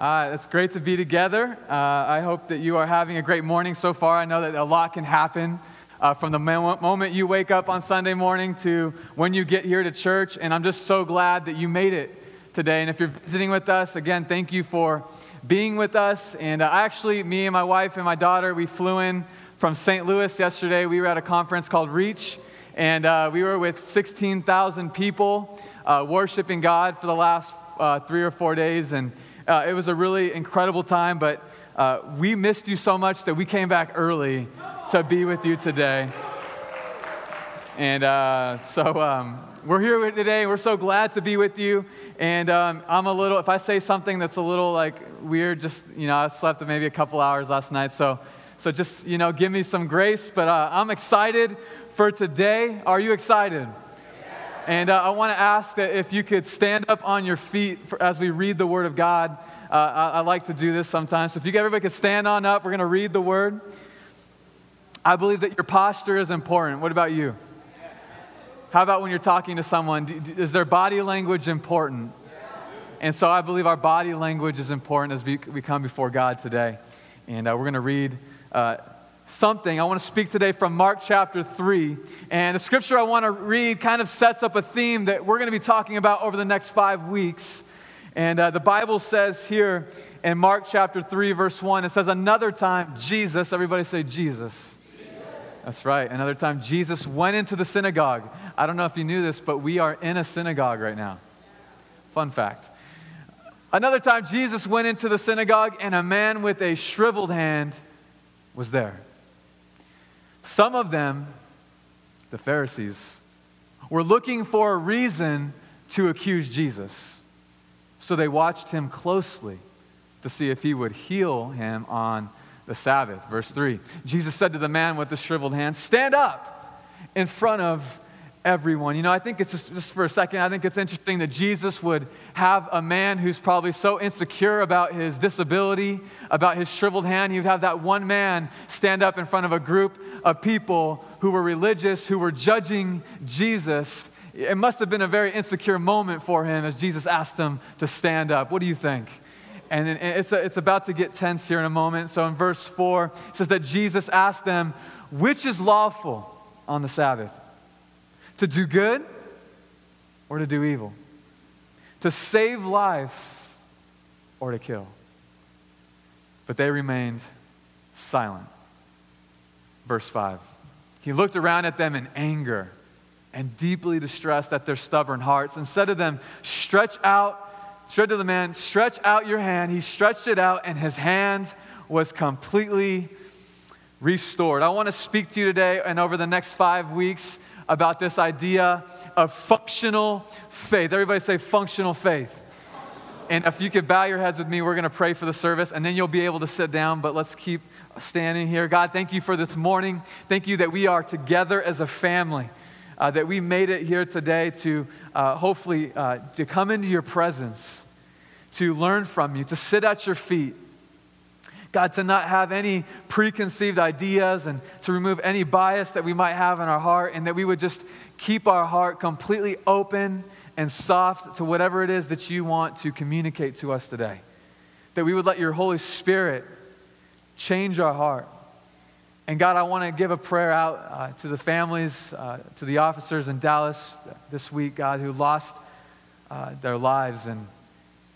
Uh, it's great to be together. Uh, I hope that you are having a great morning so far. I know that a lot can happen uh, from the moment you wake up on Sunday morning to when you get here to church. And I'm just so glad that you made it today. And if you're visiting with us, again, thank you for being with us. And uh, actually, me and my wife and my daughter, we flew in from St. Louis yesterday. We were at a conference called Reach, and uh, we were with 16,000 people uh, worshiping God for the last three or four days. And uh, it was a really incredible time, but uh, we missed you so much that we came back early to be with you today. And uh, so um, we're here today. We're so glad to be with you. And um, I'm a little, if I say something that's a little like weird, just, you know, I slept maybe a couple hours last night. So, so just, you know, give me some grace. But uh, I'm excited for today. Are you excited? And uh, I want to ask that if you could stand up on your feet for, as we read the Word of God. Uh, I, I, like to do this sometimes. So if you everybody could stand on up, we're going to read the Word. I believe that your posture is important. What about you? How about when you're talking to someone? Is their body language important? And so I believe our body language is important as we, we come before God today. And uh, we're going to read uh, something. I want to speak today from Mark chapter 3. And the scripture I want to read kind of sets up a theme that we're going to be talking about over the next five weeks. And uh, the Bible says here in Mark chapter 3, verse 1, it says, Another time, Jesus, everybody say Jesus. Jesus. That's right. Another time, Jesus went into the synagogue. I don't know if you knew this, but we are in a synagogue right now. Fun fact. Another time, Jesus went into the synagogue, and a man with a shriveled hand was there. Some of them, the Pharisees, were looking for a reason to accuse Jesus. So they watched him closely to see if he would heal him on the Sabbath. Verse 3 Jesus said to the man with the shriveled hand, Stand up in front of everyone. You know, I think it's just, just for a second, I think it's interesting that Jesus would have a man who's probably so insecure about his disability, about his shriveled hand. He would have that one man stand up in front of a group of people who were religious, who were judging Jesus. It must have been a very insecure moment for him as Jesus asked him to stand up. What do you think? And it's, it's about to get tense here in a moment. So in verse 4, it says that Jesus asked them, Which is lawful on the Sabbath? To do good or to do evil? To save life or to kill? But they remained silent. Verse 5. He looked around at them in anger and deeply distressed at their stubborn hearts and said to them, Stretch out, said to the man, Stretch out your hand. He stretched it out, and his hand was completely restored. I want to speak to you today and over the next five weeks about this idea of functional faith. Everybody say functional faith. And if you could bow your heads with me, we're going to pray for the service, and then you'll be able to sit down. But let's keep standing here. God, thank you for this morning. Thank you that we are together as a family, uh, that we made it here today to uh, hopefully uh, to come into your presence, to learn from you, to sit at your feet. God, to not have any preconceived ideas and to remove any bias that we might have in our heart, and that we would just keep our heart completely open and soft to whatever it is that you want to communicate to us today. That we would let your Holy Spirit change our heart. And God, I want to give a prayer out uh, to the families, uh, to the officers in Dallas this week, God, who lost uh, their lives. And,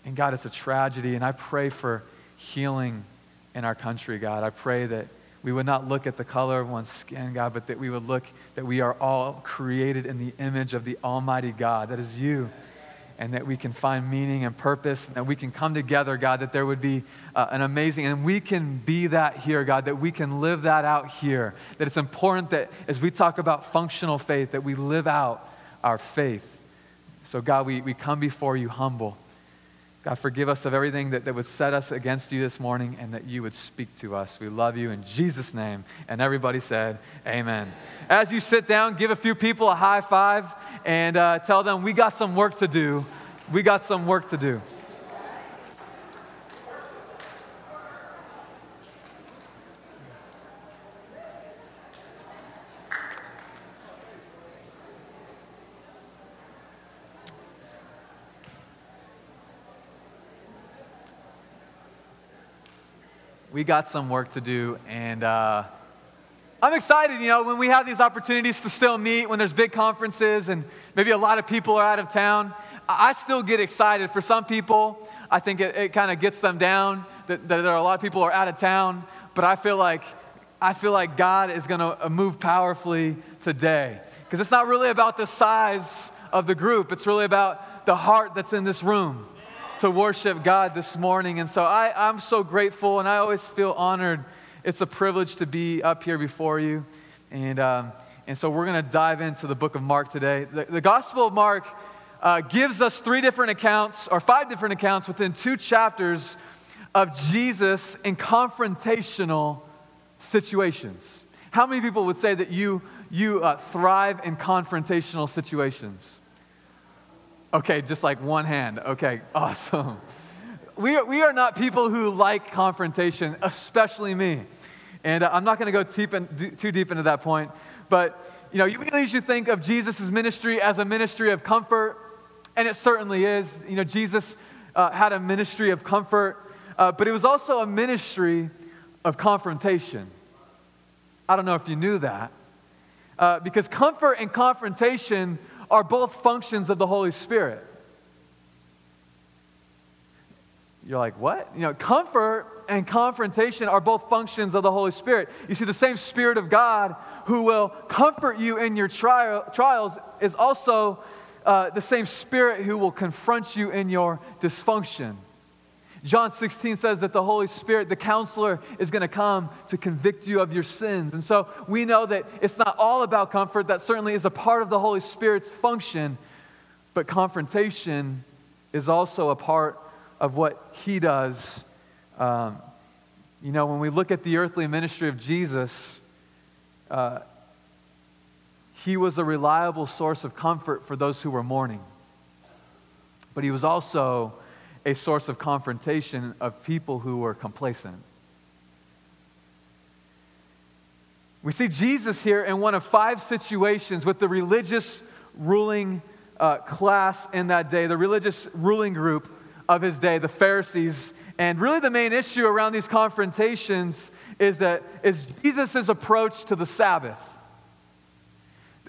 and God, it's a tragedy. And I pray for healing in our country, God. I pray that we would not look at the color of one's skin, God, but that we would look that we are all created in the image of the Almighty God, that is you, and that we can find meaning and purpose, and that we can come together, God, that there would be uh, an amazing, and we can be that here, God, that we can live that out here. That it's important that as we talk about functional faith, that we live out our faith. So, God, we, we come before you humble. God, forgive us of everything that, that would set us against you this morning and that you would speak to us. We love you in Jesus' name. And everybody said, Amen. As you sit down, give a few people a high five and uh, tell them, We got some work to do. We got some work to do. We got some work to do, and uh, I'm excited, you know, when we have these opportunities to still meet, when there's big conferences and maybe a lot of people are out of town. I still get excited. For some people, I think it, it kind of gets them down that, that there are a lot of people are out of town, but I feel like I feel like God is going to uh, move powerfully today. Because it's not really about the size of the group, it's really about the heart that's in this room to worship God this morning. And so I, I'm so grateful and I always feel honored. It's a privilege to be up here before you. And, um, and so we're going to dive into the book of Mark today. The, the Gospel of Mark uh, gives us three different accounts, or five different accounts within two chapters of Jesus in confrontational situations. How many people would say that you, you uh, thrive in confrontational situations? Okay, just like one hand. Okay, awesome. We are, we are not people who like confrontation, especially me. And uh, I'm not going to go deep in, too deep into that point. But, you know, you usually think of Jesus' ministry as a ministry of comfort, and it certainly is. You know, Jesus uh, had a ministry of comfort, uh, but it was also a ministry of confrontation. I don't know if you knew that. Uh, because comfort and confrontation are both functions of the Holy Spirit. You're like, what? You know, comfort and confrontation are both functions of the Holy Spirit. You see, the same Spirit of God who will comfort you in your trial, trials is also uh, the same Spirit who will confront you in your dysfunction. John 16 says that the Holy Spirit, the counselor, is going to come to convict you of your sins. And so we know that it's not all about comfort. That certainly is a part of the Holy Spirit's function. But confrontation is also a part of what he does. Um, you know, when we look at the earthly ministry of Jesus, uh, he was a reliable source of comfort for those who were mourning. But he was also a source of confrontation of people who were complacent. We see Jesus here in one of five situations with the religious ruling uh, class in that day, the religious ruling group of his day, the Pharisees. And really, the main issue around these confrontations is that is Jesus' approach to the Sabbath.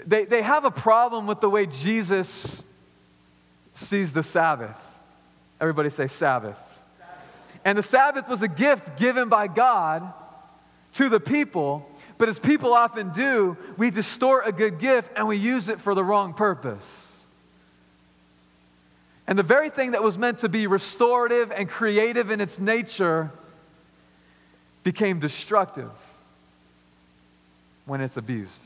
They, they have a problem with the way Jesus sees the Sabbath. Everybody say Sabbath. And the Sabbath was a gift given by God to the people, but as people often do, we distort a good gift and we use it for the wrong purpose. And the very thing that was meant to be restorative and creative in its nature became destructive when it's abused.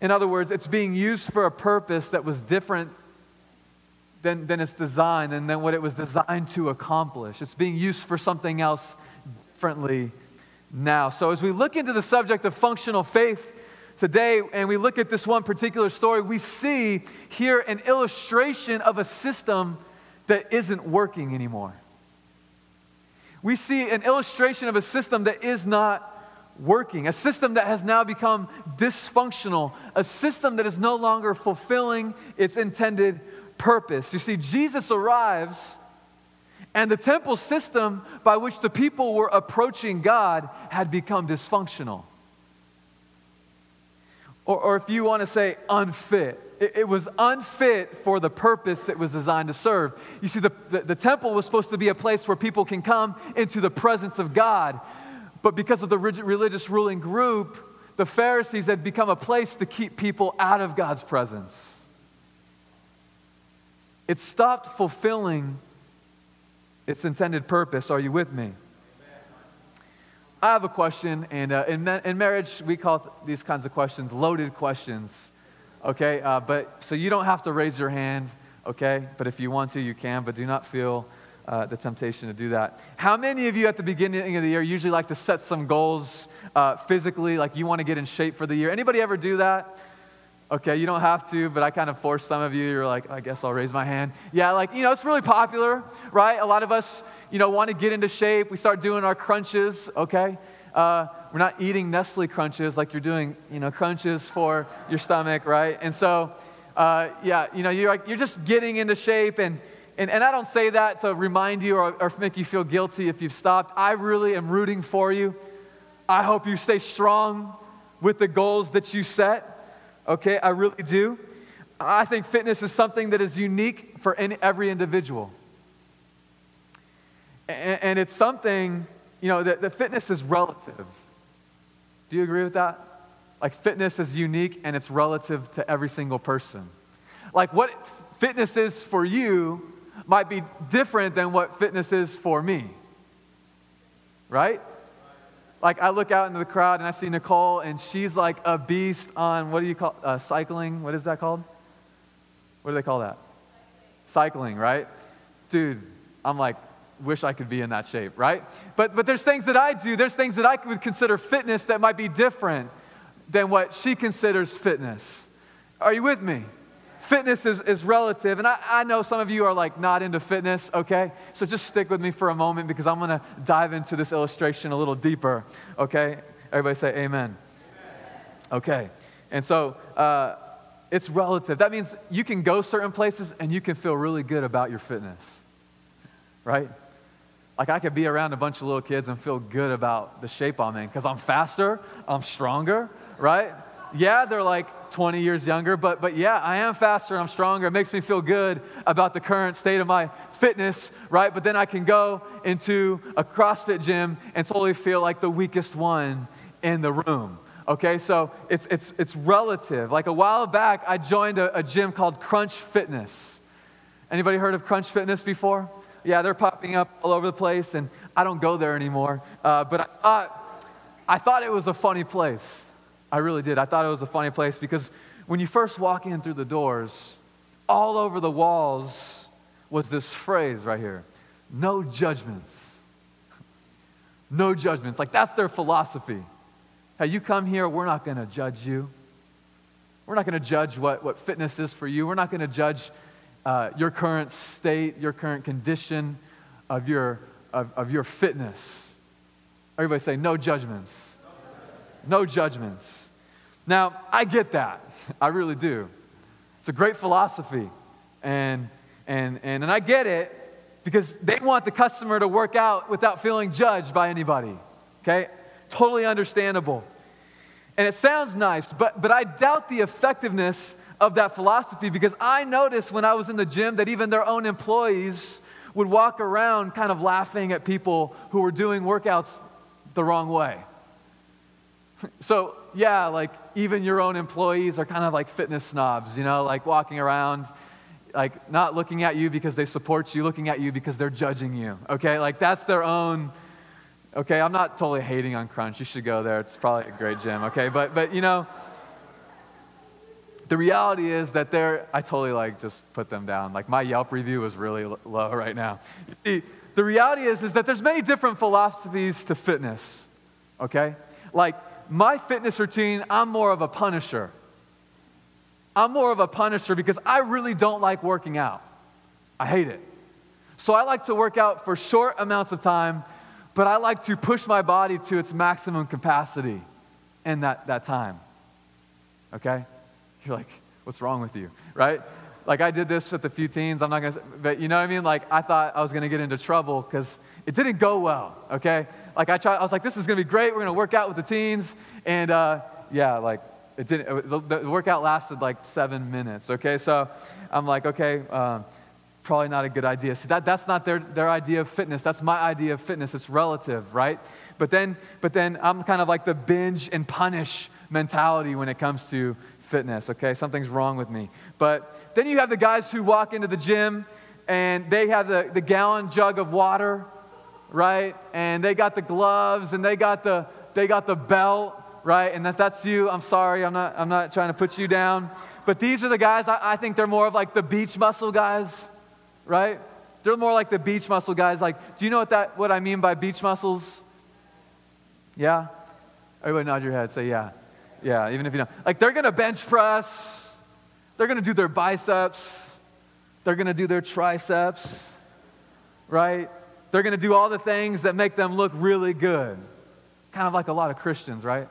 In other words, it's being used for a purpose that was different than, than its design and than what it was designed to accomplish. It's being used for something else differently now. So, as we look into the subject of functional faith today and we look at this one particular story, we see here an illustration of a system that isn't working anymore. We see an illustration of a system that is not working, a system that has now become dysfunctional, a system that is no longer fulfilling its intended purpose. You see, Jesus arrives, and the temple system by which the people were approaching God had become dysfunctional. Or, or if you want to say unfit, it, it, was unfit for the purpose it was designed to serve. You see, the, the, the temple was supposed to be a place where people can come into the presence of God. But because of the religious ruling group, the Pharisees had become a place to keep people out of God's presence. It stopped fulfilling its intended purpose. Are you with me? I have a question, and uh, in, ma- in marriage, we call these kinds of questions loaded questions. Okay? Uh, but so you don't have to raise your hand, okay? But if you want to, you can, but do not feel uh, the temptation to do that. How many of you at the beginning of the year usually like to set some goals uh, physically, like you want to get in shape for the year? Anybody ever do that? Okay, you don't have to, but I kind of force some of you. You're like, I guess I'll raise my hand. Yeah, like, you know, it's really popular, right? A lot of us, you know, want to get into shape. We start doing our crunches, okay? Uh, we're not eating Nestle crunches like you're doing, you know, crunches for your stomach, right? And so, uh, yeah, you know, you're, like, you're just getting into shape and, and, and I don't say that to remind you or, or make you feel guilty if you've stopped. I really am rooting for you. I hope you stay strong with the goals that you set. Okay, I really do. I think fitness is something that is unique for any, every individual. And, and it's something, you know, that, that fitness is relative. Do you agree with that? Like, fitness is unique and it's relative to every single person. Like, what fitness is for you might be different than what fitness is for me. Right? Like, I look out into the crowd and I see Nicole, and she's like a beast on what do you call uh, cycling? What is that called? What do they call that? Cycling, right? Dude, I'm like, wish I could be in that shape, right? But, but there's things that I do, there's things that I would consider fitness that might be different than what she considers fitness. Are you with me? Fitness is, is relative, and I, I know some of you are like not into fitness, okay? So just stick with me for a moment because I'm gonna dive into this illustration a little deeper, okay? Everybody say amen. amen. Okay, and so uh, it's relative. That means you can go certain places and you can feel really good about your fitness, right? Like I could be around a bunch of little kids and feel good about the shape I'm in because I'm faster, I'm stronger, right? Yeah, they're like 20 years younger, but, but yeah, I am faster, I'm stronger. It makes me feel good about the current state of my fitness, right? But then I can go into a CrossFit gym and totally feel like the weakest one in the room. Okay, so it's, it's, it's relative. Like a while back, I joined a, a gym called Crunch Fitness. Anybody heard of Crunch Fitness before? Yeah, they're popping up all over the place, and I don't go there anymore. Uh, but I thought, I thought it was a funny place. I really did. I thought it was a funny place because when you first walk in through the doors, all over the walls was this phrase right here no judgments. No judgments. Like that's their philosophy. Hey, you come here, we're not going to judge you. We're not going to judge what, what fitness is for you. We're not going to judge uh, your current state, your current condition of your, of, of your fitness. Everybody say, no judgments. No judgments. Now, I get that. I really do. It's a great philosophy. And, and, and, and I get it because they want the customer to work out without feeling judged by anybody. Okay? Totally understandable. And it sounds nice, but, but I doubt the effectiveness of that philosophy because I noticed when I was in the gym that even their own employees would walk around kind of laughing at people who were doing workouts the wrong way. So, yeah, like even your own employees are kind of like fitness snobs, you know, like walking around, like not looking at you because they support you, looking at you because they're judging you, okay? Like that's their own, okay? I'm not totally hating on Crunch. You should go there. It's probably a great gym, okay? But, but you know, the reality is that they're, I totally like just put them down. Like my Yelp review is really low right now. The, the reality is, is that there's many different philosophies to fitness, okay? Like, my fitness routine, I'm more of a punisher. I'm more of a punisher because I really don't like working out. I hate it. So I like to work out for short amounts of time, but I like to push my body to its maximum capacity in that, that time. Okay? You're like, what's wrong with you? Right? Like I did this with a few teens. I'm not gonna, but you know what I mean? Like I thought I was gonna get into trouble because it didn't go well. Okay? Like I tried, I was like, this is gonna be great. We're gonna work out with the teens, and uh, yeah, like it didn't. The, the, workout lasted like seven minutes. Okay, so I'm like, okay. Um, probably not a good idea. See, that, that's not their, their idea of fitness. That's my idea of fitness. It's relative, right? But then, but then I'm kind of like the binge and punish mentality when it comes to fitness, okay? Something's wrong with me. But then you have the guys who walk into the gym and they have the, the gallon jug of water right? And they got the gloves and they got the, they got the belt, right? And if that's you, I'm sorry, I'm not, I'm not trying to put you down. But these are the guys, I, I think they're more of like the beach muscle guys, right? They're more like the beach muscle guys. Like, do you know what, that, what I mean by beach muscles? Yeah? Everybody nod your head, say yeah. Yeah, even if you know. Like, they're gonna bench press, they're gonna do their biceps, they're gonna do their triceps, right? They're going to do all the things that make them look really good. Kind of like a lot of Christians, right?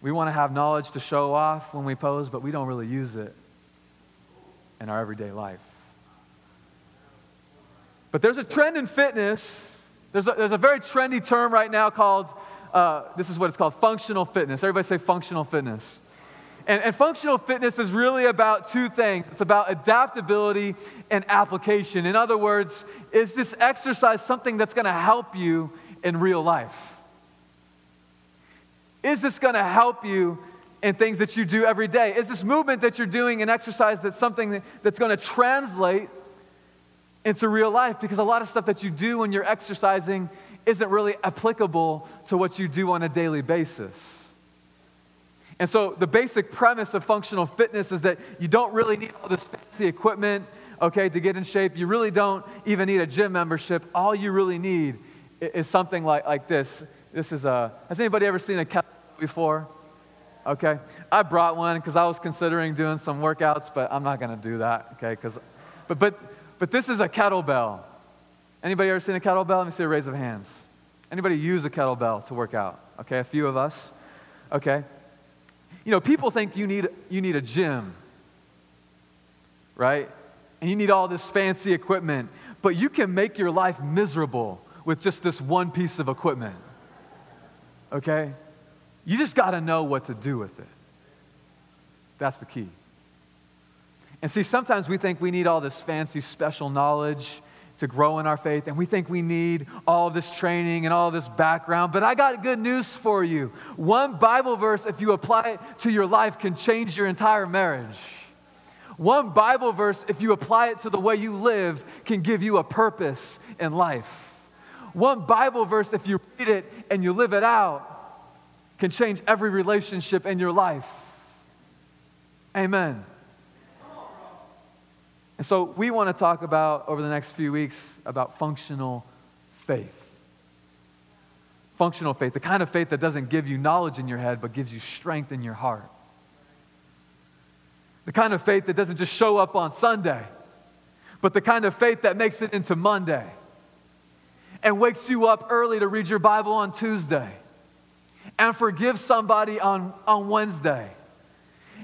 We want to have knowledge to show off when we pose, but we don't really use it in our everyday life. But there's a trend in fitness. There's a, there's a very trendy term right now called, uh, this is what it's called, functional fitness. Everybody say functional fitness. And, and, functional fitness is really about two things it's about adaptability and application. In other words, is this exercise something that's going to help you in real life? Is this going to help you in things that you do every day? Is this movement that you're doing an exercise that's something that's going to translate into real life because a lot of stuff that you do when you're exercising isn't really applicable to what you do on a daily basis. And so, the basic premise of functional fitness is that you don't really need all this fancy equipment, okay, to get in shape. You really don't even need a gym membership. All you really need is something like, like this. This is a, has anybody ever seen a kettlebell before? Okay. I brought one because I was considering doing some workouts, but I'm not going to do that, okay? Because, but, but but this is a kettlebell. Anybody ever seen a kettlebell? Let me see a raise of hands. Anybody use a kettlebell to work out? Okay, a few of us. Okay. You know, people think you need, you need a gym, right? And you need all this fancy equipment, but you can make your life miserable with just this one piece of equipment. Okay? You just got to know what to do with it. That's the key. And see, sometimes we think we need all this fancy special knowledge to grow in our faith, and we think we need all this training and all this background. But I got good news for you. One Bible verse, if you apply it to your life, can change your entire marriage. One Bible verse, if you apply it to the way you live, can give you a purpose in life. One Bible verse, if you read it and you live it out, can change every relationship in your life. Amen. And so we want to talk about, over the next few weeks, about functional faith. Functional faith, the kind of faith that doesn't give you knowledge in your head, but gives you strength in your heart. The kind of faith that doesn't just show up on Sunday, but the kind of faith that makes it into Monday and wakes you up early to read your Bible on Tuesday and forgive somebody on, on Wednesday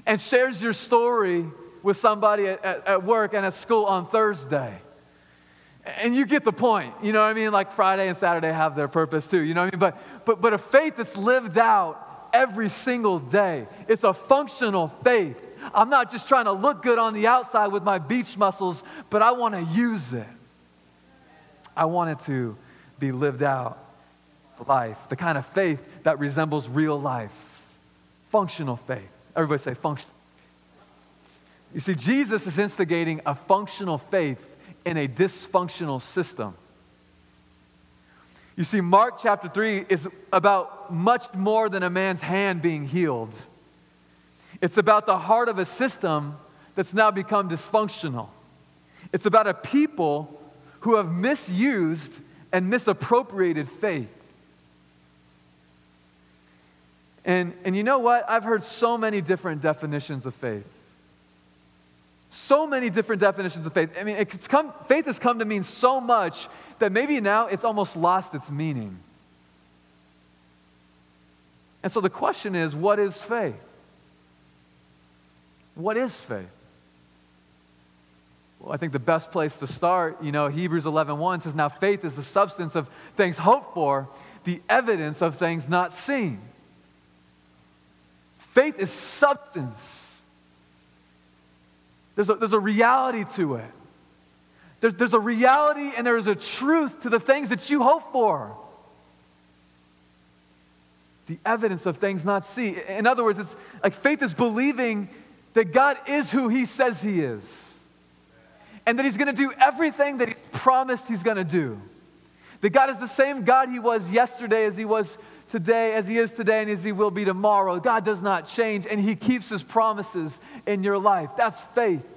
and shares your story with somebody at, at, work and at school on Thursday. And you get the point. You know what I mean? Like Friday and Saturday have their purpose too. You know what I mean? But, but, but a faith that's lived out every single day. It's a functional faith. I'm not just trying to look good on the outside with my beach muscles, but I want to use it. I want it to be lived out life, the kind of faith that resembles real life. Functional faith. Everybody say functional. You see, Jesus is instigating a functional faith in a dysfunctional system. You see, Mark chapter 3 is about much more than a man's hand being healed. It's about the heart of a system that's now become dysfunctional. It's about a people who have misused and misappropriated faith. And, and you know what? I've heard so many different definitions of faith. So many different definitions of faith. I mean, it's come, faith has come to mean so much that maybe now it's almost lost its meaning. And so the question is what is faith? What is faith? Well, I think the best place to start, you know, Hebrews 11:1 says, "Now faith is the substance of things hoped for, the evidence of things not seen." Faith is substance. There's a, there's a reality to it. There's, there's a reality and there's a truth to the things that you hope for. The evidence of things not seen. In other words, it's like faith is believing that God is who He says He is. And that He's going to do everything that He promised He's going to do. That God is the same God He was yesterday as He was today, as He is today, and as He will be tomorrow. God does not change, and He keeps His promises in your life. That's faith.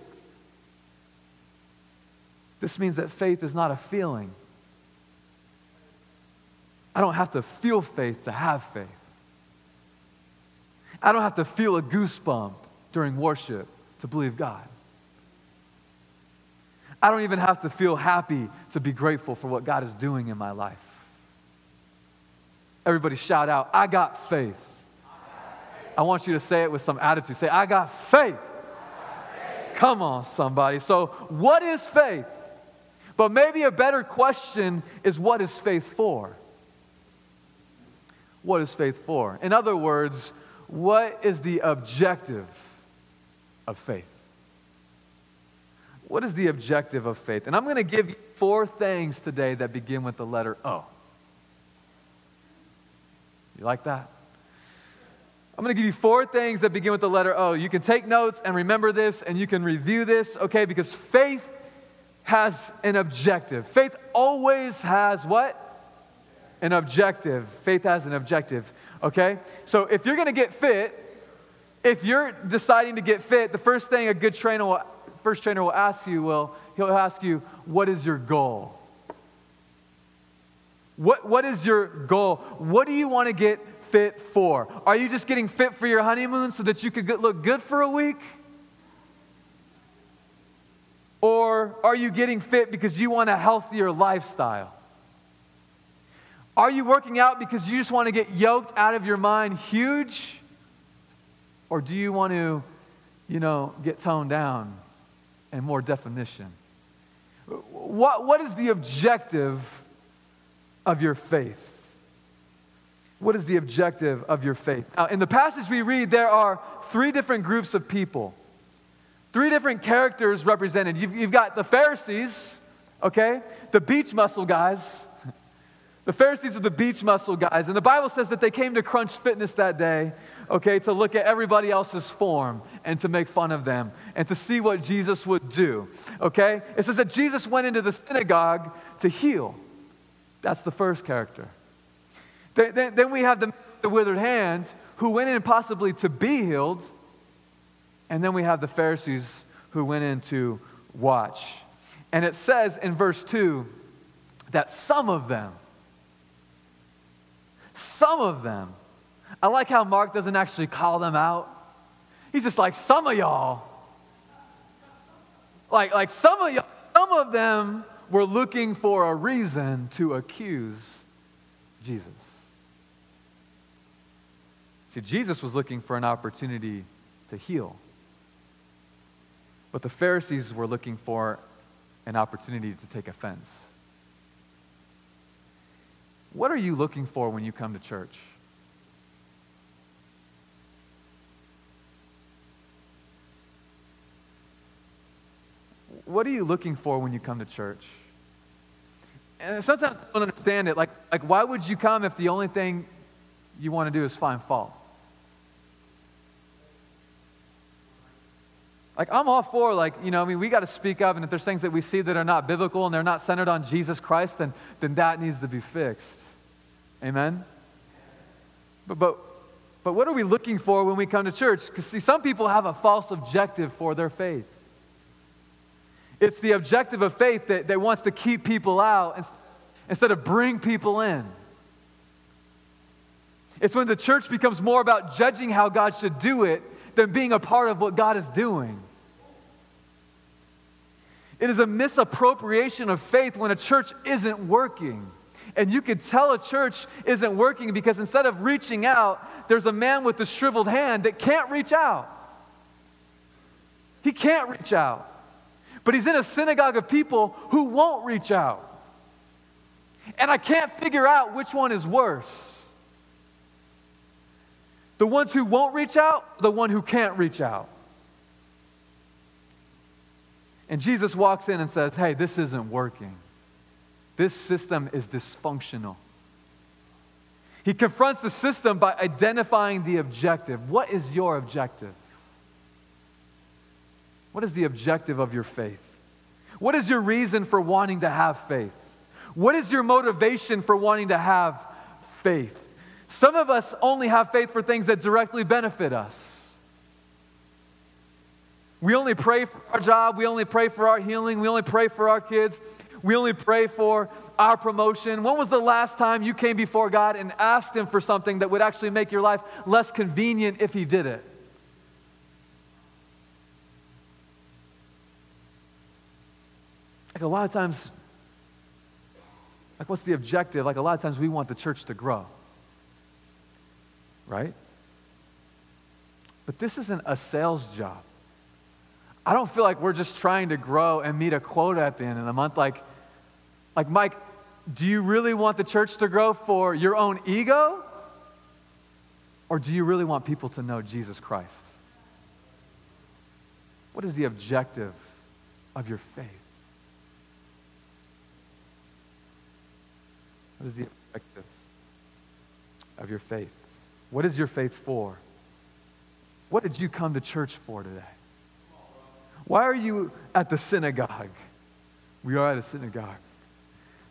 This means that faith is not a feeling. I don't have to feel faith to have faith. I don't have to feel a goosebump during worship to believe God. I don't even have to feel happy to be grateful for what God is doing in my life. Everybody shout out, I got faith. I want you to say it with some attitude. Say, I got faith. Come on, somebody. So, what is faith? But maybe a better question is what is faith for? What is faith for? In other words, what is the objective of faith? What is the objective of faith? And I'm going to give you four things today that begin with the letter O. You like that? I'm going to give you four things that begin with the letter O. You can take notes and remember this, and you can review this, okay? Because faith has an objective. Faith always has what? An objective. Faith has an objective, okay? So if you're going to get fit, if you're deciding to get fit, the first thing a good trainer will, first trainer will ask you will, he'll ask you, what is your goal? What, what is your goal? What do you want to get fit for? Are you just getting fit for your honeymoon so that you could look good for a week? Or are you getting fit because you want a healthier lifestyle? Are you working out because you just want to get yoked out of your mind huge? Or do you want to, you know, get toned down and more definition? What, what is the objective of your faith? What is the objective of your faith? Now, in the passage we read, there are three different groups of people, three different characters represented. You've, you've got the Pharisees, okay, the beach muscle guys. The Pharisees are the beach muscle guys. And the Bible says that they came to Crunch Fitness that day, okay, to look at everybody else's form and to make fun of them and to see what Jesus would do, okay? It says that Jesus went into the synagogue to heal. That's the first character. Then, then we have the, the withered hand who went in possibly to be healed. And then we have the Pharisees who went in to watch. And it says in verse 2 that some of them, some of them, I like how Mark doesn't actually call them out. He's just like, some of y'all. Like, like some of y'all, some of them were looking for a reason to accuse Jesus. See, Jesus was looking for an opportunity to heal. But the Pharisees were looking for an opportunity to take offense. What are you looking for when you come to church? What are you looking for when you come to church? And sometimes I don't understand it. Like, like, why would you come if the only thing you want to do is find fault? Like, I'm all for, like, you know, I mean, we got to speak up, and if there's things that we see that are not biblical and they're not centered on Jesus Christ, then, then that needs to be fixed. Amen? But, but, but what are we looking for when we come to church? Because, see, some people have a false objective for their faith. It's the objective of faith that, that wants to keep people out instead of bring people in. It's when the church becomes more about judging how God should do it than being a part of what God is doing. It is a misappropriation of faith when a church isn't working. And you can tell a church isn't working because instead of reaching out, there's a man with a shriveled hand that can't reach out. He can't reach out. But he's in a synagogue of people who won't reach out. And I can't figure out which one is worse. The ones who won't reach out, the one who can't reach out. And Jesus walks in and says, Hey, this isn't working. This system is dysfunctional. He confronts the system by identifying the objective. What is your objective? What is the objective of your faith? What is your reason for wanting to have faith? What is your motivation for wanting to have faith? Some of us only have faith for things that directly benefit us. We only pray for our job. We only pray for our healing. We only pray for our kids. We only pray for our promotion. When was the last time you came before God and asked Him for something that would actually make your life less convenient if He did it? Like a lot of times, like what's the objective? Like a lot of times we want the church to grow right? But this isn't a sales job. I don't feel like we're just trying to grow and meet a quota at the end of the month. Like, Like, Mike, do you really want the church to grow for your own ego? Or do you really want people to know Jesus Christ? What is the objective of your faith? What is the objective of your faith? What is your faith for? What did you come to church for today? Why are you at the synagogue? We are at a synagogue.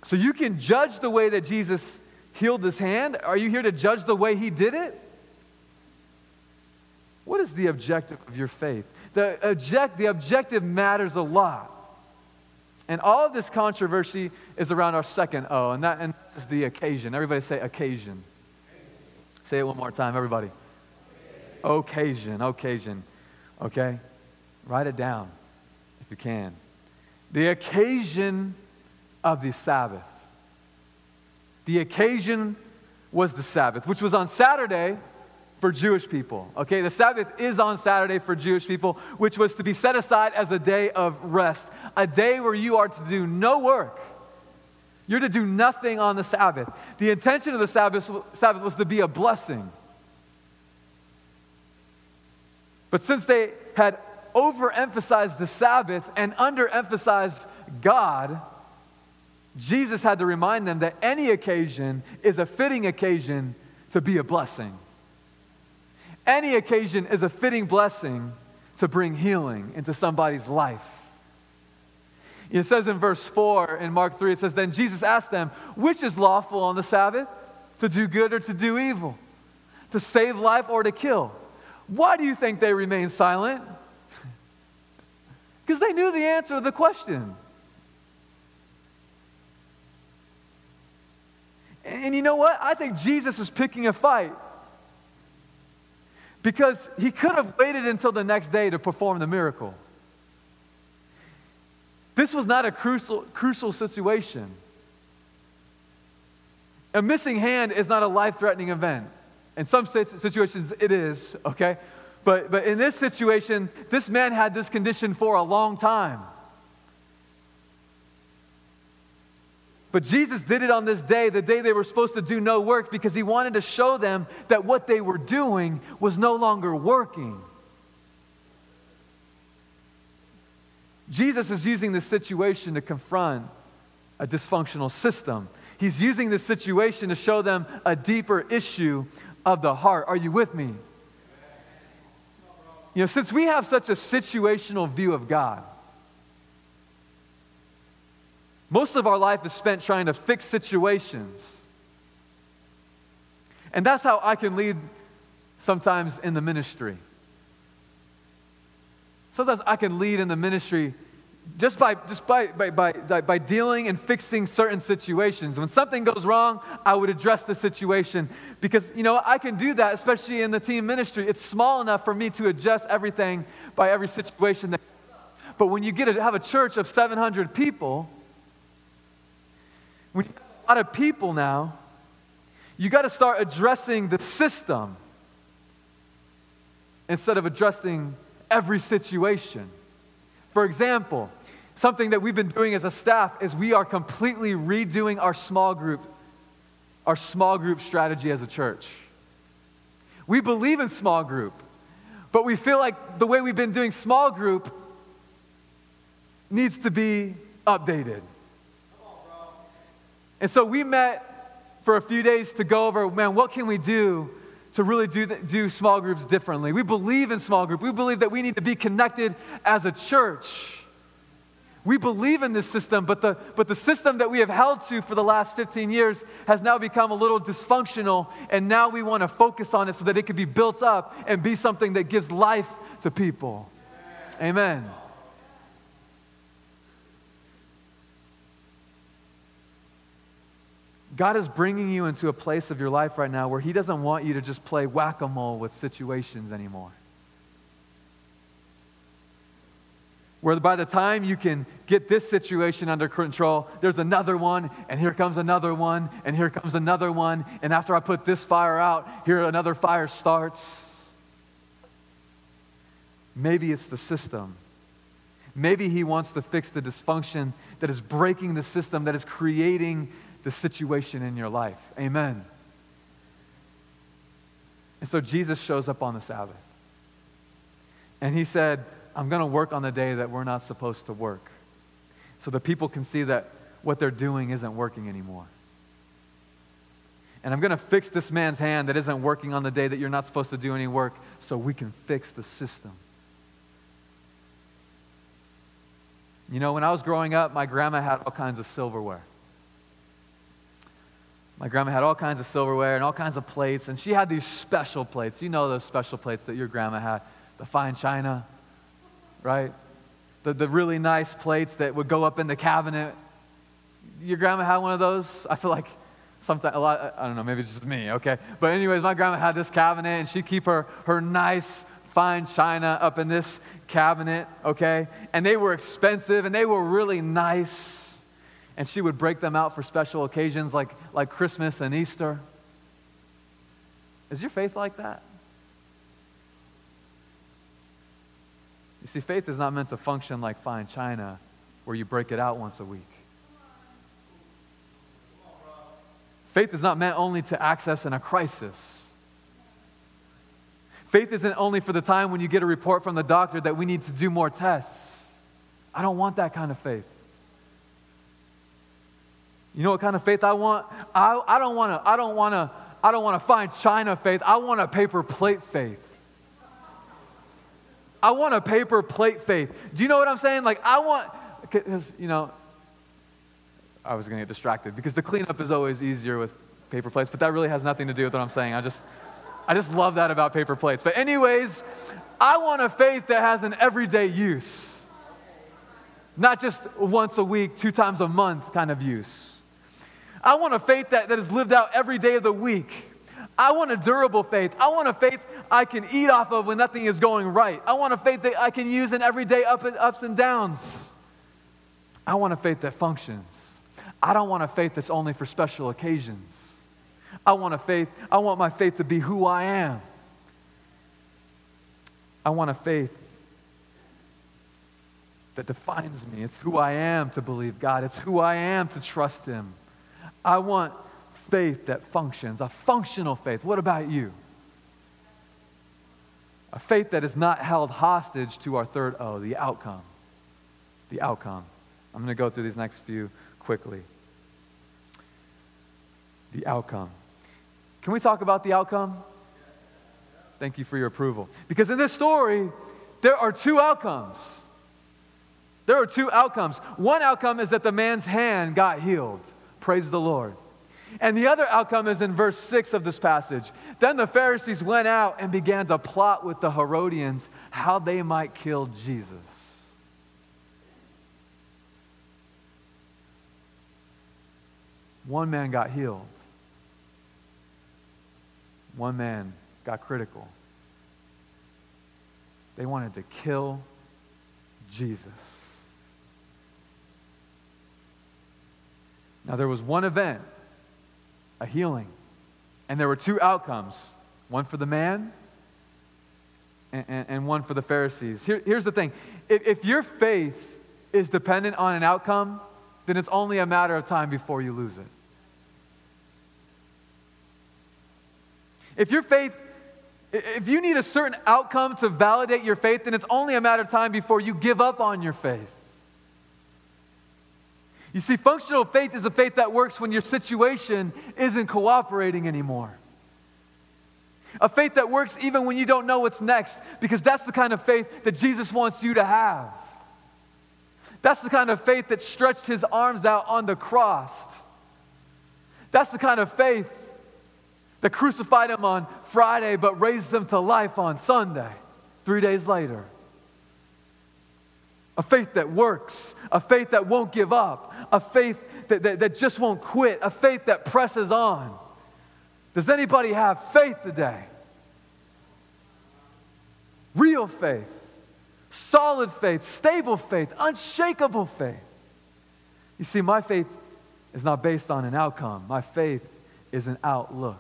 So you can judge the way that Jesus healed this hand. Are you here to judge the way he did it? What is the objective of your faith? The, object, the objective matters a lot. And all of this controversy is around our second O, and that, and that is the occasion. Everybody say occasion. Say it one more time, everybody. Occasion, occasion. Okay? Write it down if you can. The occasion of the Sabbath. The occasion was the Sabbath, which was on Saturday for Jewish people. Okay, the Sabbath is on Saturday for Jewish people, which was to be set aside as a day of rest, a day where you are to do no work. You're to do nothing on the Sabbath. The intention of the Sabbath, Sabbath was to be a blessing. But since they had overemphasized the Sabbath and underemphasized God, Jesus had to remind them that any occasion is a fitting occasion to be a blessing. Any occasion is a fitting blessing to bring healing into somebody's life. It says in verse 4 in Mark 3, it says, Then Jesus asked them, Which is lawful on the Sabbath? To do good or to do evil? To save life or to kill? Why do you think they remained silent? Because they knew the answer to the question. And you know what? I think Jesus is picking a fight because he could have waited until the next day to perform the miracle. This was not a crucial, crucial situation. A missing hand is not a life threatening event. In some situations, it is, okay? But, but in this situation, this man had this condition for a long time. But Jesus did it on this day, the day they were supposed to do no work, because he wanted to show them that what they were doing was no longer working. Jesus is using this situation to confront a dysfunctional system. He's using this situation to show them a deeper issue of the heart. Are you with me? You know, since we have such a situational view of God, most of our life is spent trying to fix situations. And that's how I can lead sometimes in the ministry. Sometimes I can lead in the ministry just by, just by, by, by, by dealing and fixing certain situations. When something goes wrong, I would address the situation because, you know, I can do that, especially in the team ministry. It's small enough for me to adjust everything by every situation. That, but when you get to have a church of 700 people, when you a lot of people now, you got to start addressing the system instead of addressing every situation. For example, something that we've been doing as a staff is we are completely redoing our small group our small group strategy as a church. We believe in small group, but we feel like the way we've been doing small group needs to be updated. And so we met for a few days to go over, man, what can we do to really do, do small groups differently? We believe in small group. We believe that we need to be connected as a church. We believe in this system, but the, but the system that we have held to for the last 15 years has now become a little dysfunctional, and now we want to focus on it so that it can be built up and be something that gives life to people. Amen. God is bringing you into a place of your life right now where He doesn't want you to just play whack a mole with situations anymore. Where by the time you can get this situation under control, there's another one, and here comes another one, and here comes another one, and after I put this fire out, here another fire starts. Maybe it's the system. Maybe He wants to fix the dysfunction that is breaking the system, that is creating the situation in your life. Amen. And so Jesus shows up on the Sabbath. And He said, I'm going to work on the day that we're not supposed to work. So the people can see that what they're doing isn't working anymore. And I'm going to fix this man's hand that isn't working on the day that you're not supposed to do any work so we can fix the system. You know, when I was growing up, my grandma had all kinds of silverware. My grandma had all kinds of silverware and all kinds of plates, and she had these special plates. You know those special plates that your grandma had the fine china, right? The, the really nice plates that would go up in the cabinet. Your grandma had one of those? I feel like sometimes, a lot, I don't know, maybe it's just me, okay? But, anyways, my grandma had this cabinet, and she'd keep her, her nice fine china up in this cabinet, okay? And they were expensive and they were really nice. And she would break them out for special occasions like, like Christmas and Easter. Is your faith like that? You see, faith is not meant to function like fine china, where you break it out once a week. Faith is not meant only to access in a crisis. Faith isn't only for the time when you get a report from the doctor that we need to do more tests. I don't want that kind of faith. You know what kind of faith I want? I, I don't want to, I don't want to, I don't want to find China faith. I want a paper plate faith. I want a paper plate faith. Do you know what I'm saying? Like, I want, because, you know, I was going to get distracted because the cleanup is always easier with paper plates, but that really has nothing to do with what I'm saying. I just, I just love that about paper plates. But, anyways, I want a faith that has an everyday use, not just once a week, two times a month kind of use. I want a faith that, that is lived out every day of the week. I want a durable faith. I want a faith I can eat off of when nothing is going right. I want a faith that I can use in everyday up and, ups and downs. I want a faith that functions. I don't want a faith that's only for special occasions. I want a faith, I want my faith to be who I am. I want a faith that defines me. It's who I am to believe God. It's who I am to trust Him. I want faith that functions, a functional faith. What about you? A faith that is not held hostage to our third O, the outcome. The outcome. I'm going to go through these next few quickly. The outcome. Can we talk about the outcome? Thank you for your approval. Because in this story, there are two outcomes. There are two outcomes. One outcome is that the man's hand got healed. Praise the Lord. And the other outcome is in verse 6 of this passage. Then the Pharisees went out and began to plot with the Herodians how they might kill Jesus. One man got healed. One man got critical. They wanted to kill Jesus. Now, there was one event, a healing, and there were two outcomes one for the man and, and, and one for the Pharisees. Here, here's the thing if, if your faith is dependent on an outcome, then it's only a matter of time before you lose it. If your faith, if you need a certain outcome to validate your faith, then it's only a matter of time before you give up on your faith. You see, functional faith is a faith that works when your situation isn't cooperating anymore. A faith that works even when you don't know what's next, because that's the kind of faith that Jesus wants you to have. That's the kind of faith that stretched his arms out on the cross. That's the kind of faith that crucified him on Friday but raised him to life on Sunday, three days later. A faith that works, a faith that won't give up, a faith that, that, that just won't quit, a faith that presses on. Does anybody have faith today? Real faith, solid faith, stable faith, unshakable faith. You see, my faith is not based on an outcome, my faith is an outlook.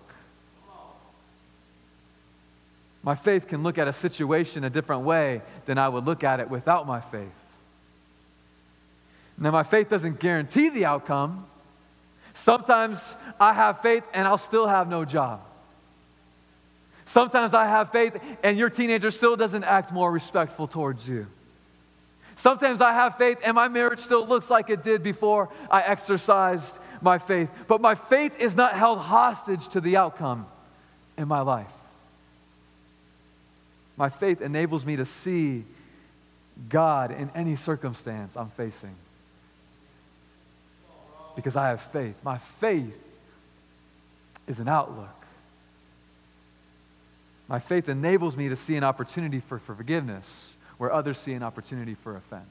My faith can look at a situation a different way than I would look at it without my faith. Now, my faith doesn't guarantee the outcome. Sometimes I have faith and I'll still have no job. Sometimes I have faith and your teenager still doesn't act more respectful towards you. Sometimes I have faith and my marriage still looks like it did before I exercised my faith. But my faith is not held hostage to the outcome in my life. My faith enables me to see God in any circumstance I'm facing. Because I have faith. My faith is an outlook. My faith enables me to see an opportunity for, for forgiveness where others see an opportunity for offense.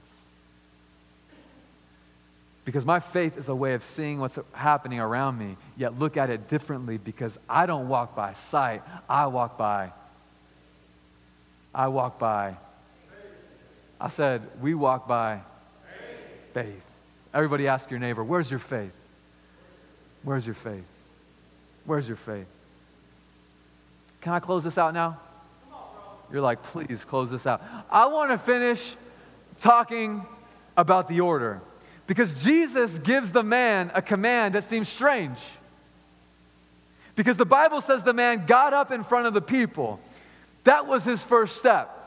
Because my faith is a way of seeing what's happening around me, yet look at it differently because I don't walk by sight, I walk by. I walk by. I said, we walk by faith. Everybody ask your neighbor, where's your faith? Where's your faith? Where's your faith? Can I close this out now? You're like, please close this out. I want to finish talking about the order because Jesus gives the man a command that seems strange. Because the Bible says the man got up in front of the people. That was his first step.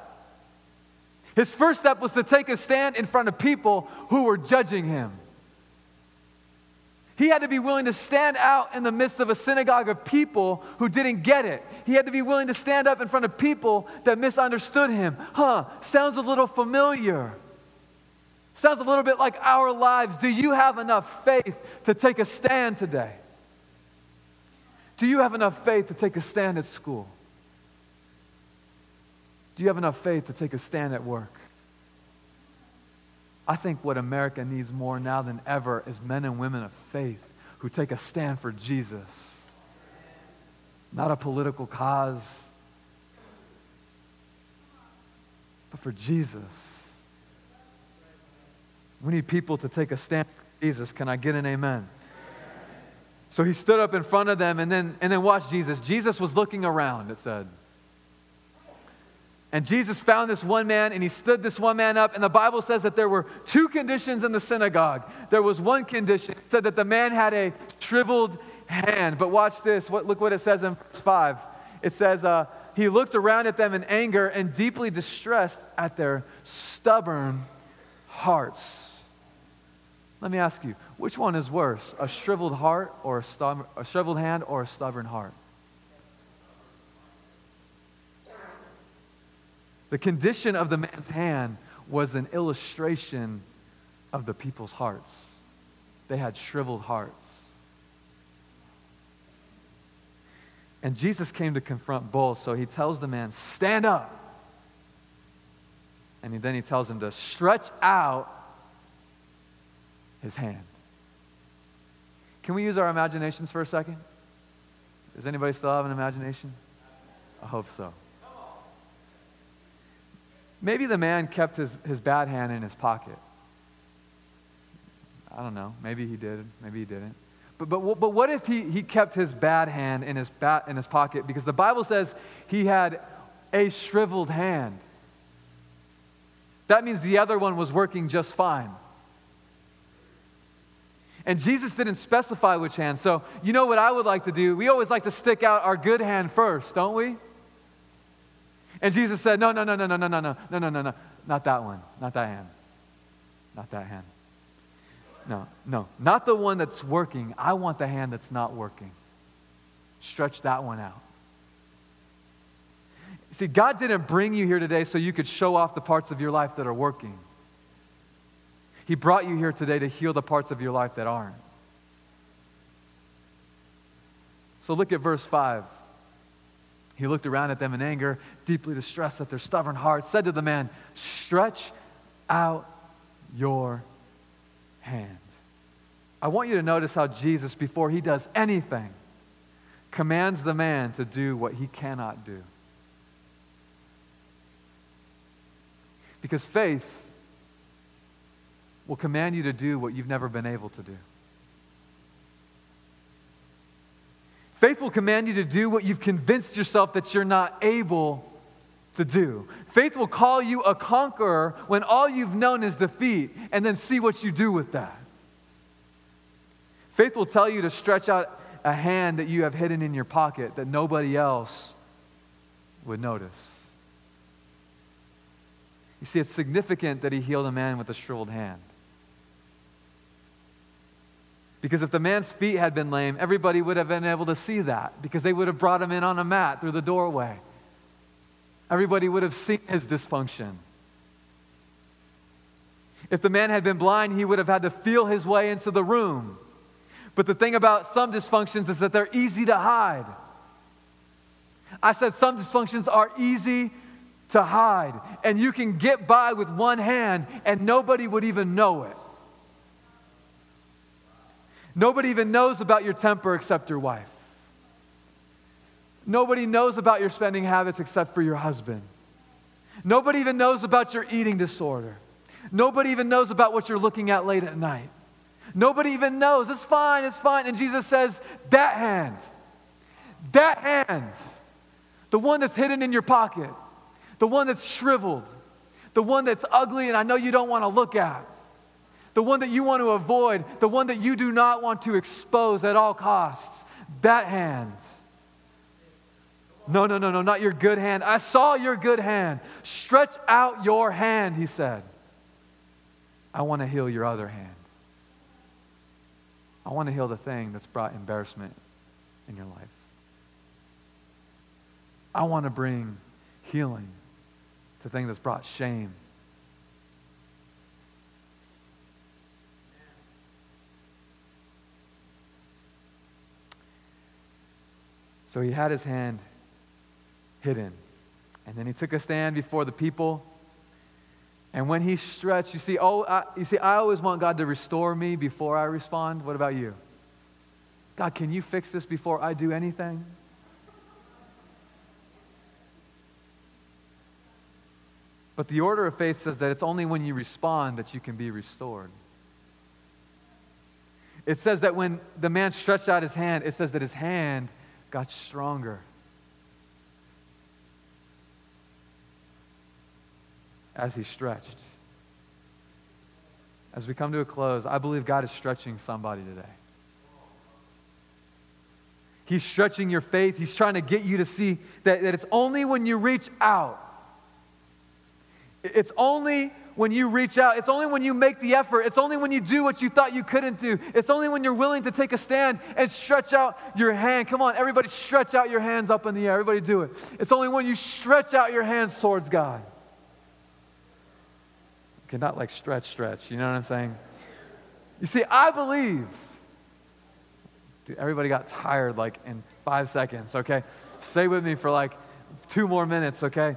His first step was to take a stand in front of people who were judging him. He had to be willing to stand out in the midst of a synagogue of people who didn't get it. He had to be willing to stand up in front of people that misunderstood him. Huh, sounds a little familiar. Sounds a little bit like our lives. Do you have enough faith to take a stand today? Do you have enough faith to take a stand at school? Do you have enough faith to take a stand at work? I think what America needs more now than ever is men and women of faith who take a stand for Jesus, not a political cause, but for Jesus. We need people to take a stand for Jesus. Can I get an amen? So he stood up in front of them and then, and then watched Jesus. Jesus was looking around, it said. And Jesus found this one man and he stood this one man up. And the Bible says that there were two conditions in the synagogue. There was one condition, it said that the man had a shriveled hand. But watch this. What, look what it says in verse 5. It says, uh, He looked around at them in anger and deeply distressed at their stubborn hearts. Let me ask you, which one is worse, a shriveled heart or a, a shriveled hand or a stubborn heart? The condition of the man's hand was an illustration of the people's hearts. They had shriveled hearts. And Jesus came to confront both, so he tells the man, Stand up. And then he tells him to stretch out his hand. Can we use our imaginations for a second? Does anybody still have an imagination? I hope so. Maybe the man kept his, his bad hand in his pocket. I don't know. Maybe he did. Maybe he didn't. But, but, but what if he, he kept his bad hand in his, bat, in his pocket? Because the Bible says he had a shriveled hand. That means the other one was working just fine. And Jesus didn't specify which hand. So, you know what I would like to do? We always like to stick out our good hand first, don't we? And Jesus said, No, no, no, no, no, no, no, no, no, no, no, no, not that one, not that hand, not that hand. No, no, not the one that's working. I want the hand that's not working. Stretch that one out. See, God didn't bring you here today so you could show off the parts of your life that are working. He brought you here today to heal the parts of your life that aren't. So look at verse 5. He looked around at them in anger, deeply distressed at their stubborn hearts, said to the man, Stretch out your hand. I want you to notice how Jesus, before he does anything, commands the man to do what he cannot do. Because faith will command you to do what you've never been able to do. Faith will command you to do what you've convinced yourself that you're not able to do. Faith will call you a conqueror when all you've known is defeat, and then see what you do with that. Faith will tell you to stretch out a hand that you have hidden in your pocket that nobody else would notice. You see, it's significant that he healed a man with a shriveled hand. Because if the man's feet had been lame, everybody would have been able to see that because they would have brought him in on a mat through the doorway. Everybody would have seen his dysfunction. If the man had been blind, he would have had to feel his way into the room. But the thing about some dysfunctions is that they're easy to hide. I said some dysfunctions are easy to hide, and you can get by with one hand and nobody would even know it. Nobody even knows about your temper except your wife. Nobody knows about your spending habits except for your husband. Nobody even knows about your eating disorder. Nobody even knows about what you're looking at late at night. Nobody even knows. It's fine, it's fine. And Jesus says, That hand, that hand, the one that's hidden in your pocket, the one that's shriveled, the one that's ugly and I know you don't want to look at, the one that you want to avoid, the one that you do not want to expose at all costs. That hand. No, no, no, no, not your good hand. I saw your good hand. Stretch out your hand, he said. I want to heal your other hand. I want to heal the thing that's brought embarrassment in your life. I want to bring healing to the thing that's brought shame So he had his hand hidden. And then he took a stand before the people. And when he stretched, you see, oh, I, you see, I always want God to restore me before I respond. What about you? God, can you fix this before I do anything? But the order of faith says that it's only when you respond that you can be restored. It says that when the man stretched out his hand, it says that his hand got stronger. As he stretched. As we come to a close, I believe God is stretching somebody today. He's stretching your faith. He's trying to get you to see that, that it's only when you reach out. It's only when you reach out. It's only when you make the effort. It's only when you do what you thought you couldn't do. It's only when you're willing to take a stand and stretch out your hand. Come on, everybody, stretch out your hands up in the air. Everybody, do it. It's only when you stretch out your hands towards God. Okay, not like stretch, stretch. You know what I'm saying? You see, I believe. Dude, everybody got tired like in five seconds, okay? Stay with me for like two more minutes, okay?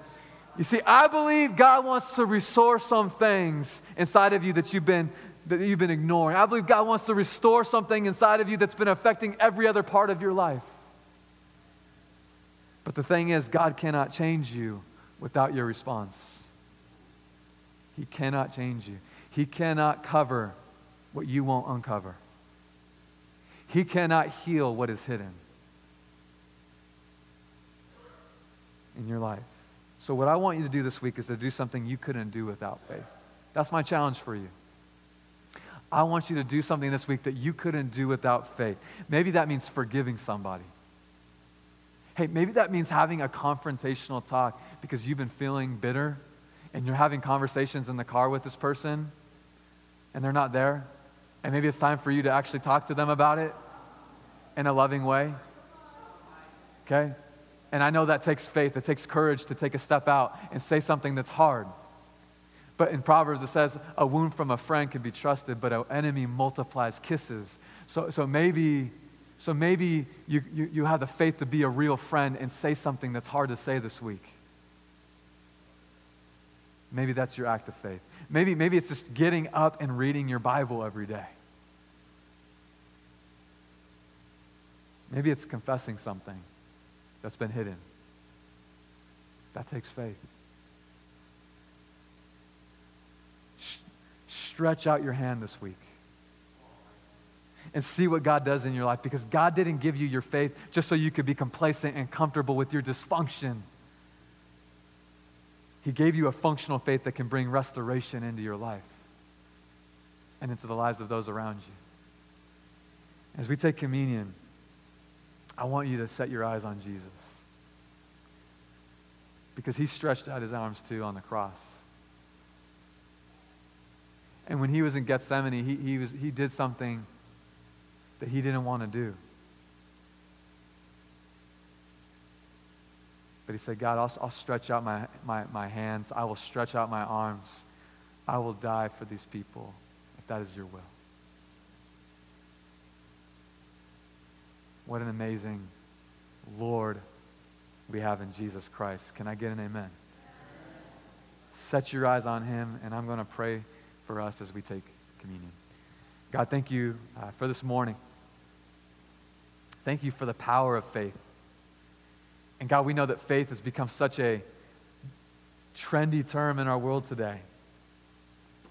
You see, I believe God wants to restore some things inside of you that you've been that you've been ignoring. I believe God wants to restore something inside of you that's been affecting every other part of your life. But the thing is, God cannot change you without your response. He cannot change you. He cannot cover what you won't uncover. He cannot heal what is hidden in your life. So, what I want you to do this week is to do something you couldn't do without faith. That's my challenge for you. I want you to do something this week that you couldn't do without faith. Maybe that means forgiving somebody. Hey, maybe that means having a confrontational talk because you've been feeling bitter and you're having conversations in the car with this person and they're not there. And maybe it's time for you to actually talk to them about it in a loving way. Okay? And I know that takes faith, it takes courage to take a step out and say something that's hard. But in Proverbs, it says, a wound from a friend can be trusted, but an enemy multiplies kisses. So, so maybe, so maybe you, you, you have the faith to be a real friend and say something that's hard to say this week. Maybe that's your act of faith. Maybe, maybe it's just getting up and reading your Bible every day. Maybe it's confessing something that's been hidden. That takes faith. Stretch out your hand this week and see what God does in your life because God didn't give you your faith just so you could be complacent and comfortable with your dysfunction. He gave you a functional faith that can bring restoration into your life and into the lives of those around you. As we take communion, I want you to set your eyes on Jesus. Because he stretched out his arms too on the cross. And when he was in Gethsemane, he, he, was, he did something that he didn't want to do. But he said, God, I'll, I'll stretch out my, my, my hands. I will stretch out my arms. I will die for these people if that is your will. What an amazing Lord we have in Jesus Christ. Can I get an amen? Set your eyes on him, and I'm going to pray for us as we take communion. God, thank you uh, for this morning. Thank you for the power of faith. And God, we know that faith has become such a trendy term in our world today.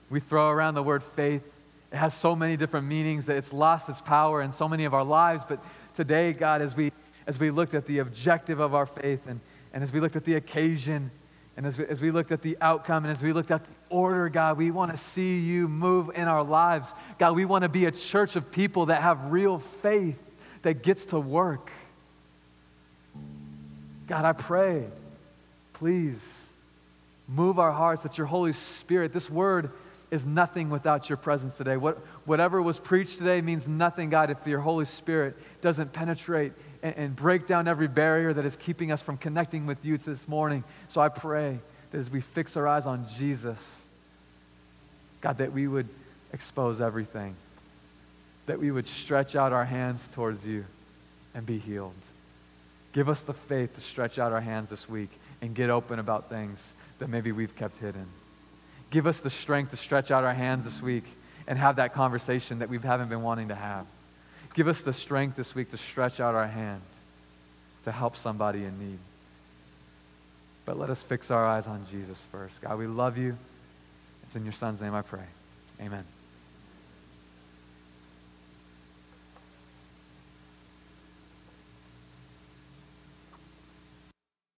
We throw around the word faith. It has so many different meanings that it's lost its power in so many of our lives. But today, God, as we, as we looked at the objective of our faith and, and as we looked at the occasion and as we, as we looked at the outcome and as we looked at the order, God, we want to see you move in our lives. God, we want to be a church of people that have real faith that gets to work. God, I pray, please move our hearts that your Holy Spirit, this word is nothing without your presence today. What, whatever was preached today means nothing, God, if your Holy Spirit doesn't penetrate and, and break down every barrier that is keeping us from connecting with you this morning. So I pray that as we fix our eyes on Jesus, God, that we would expose everything, that we would stretch out our hands towards you and be healed. Give us the faith to stretch out our hands this week and get open about things that maybe we've kept hidden. Give us the strength to stretch out our hands this week and have that conversation that we haven't been wanting to have. Give us the strength this week to stretch out our hand to help somebody in need. But let us fix our eyes on Jesus first. God, we love you. It's in your son's name I pray. Amen.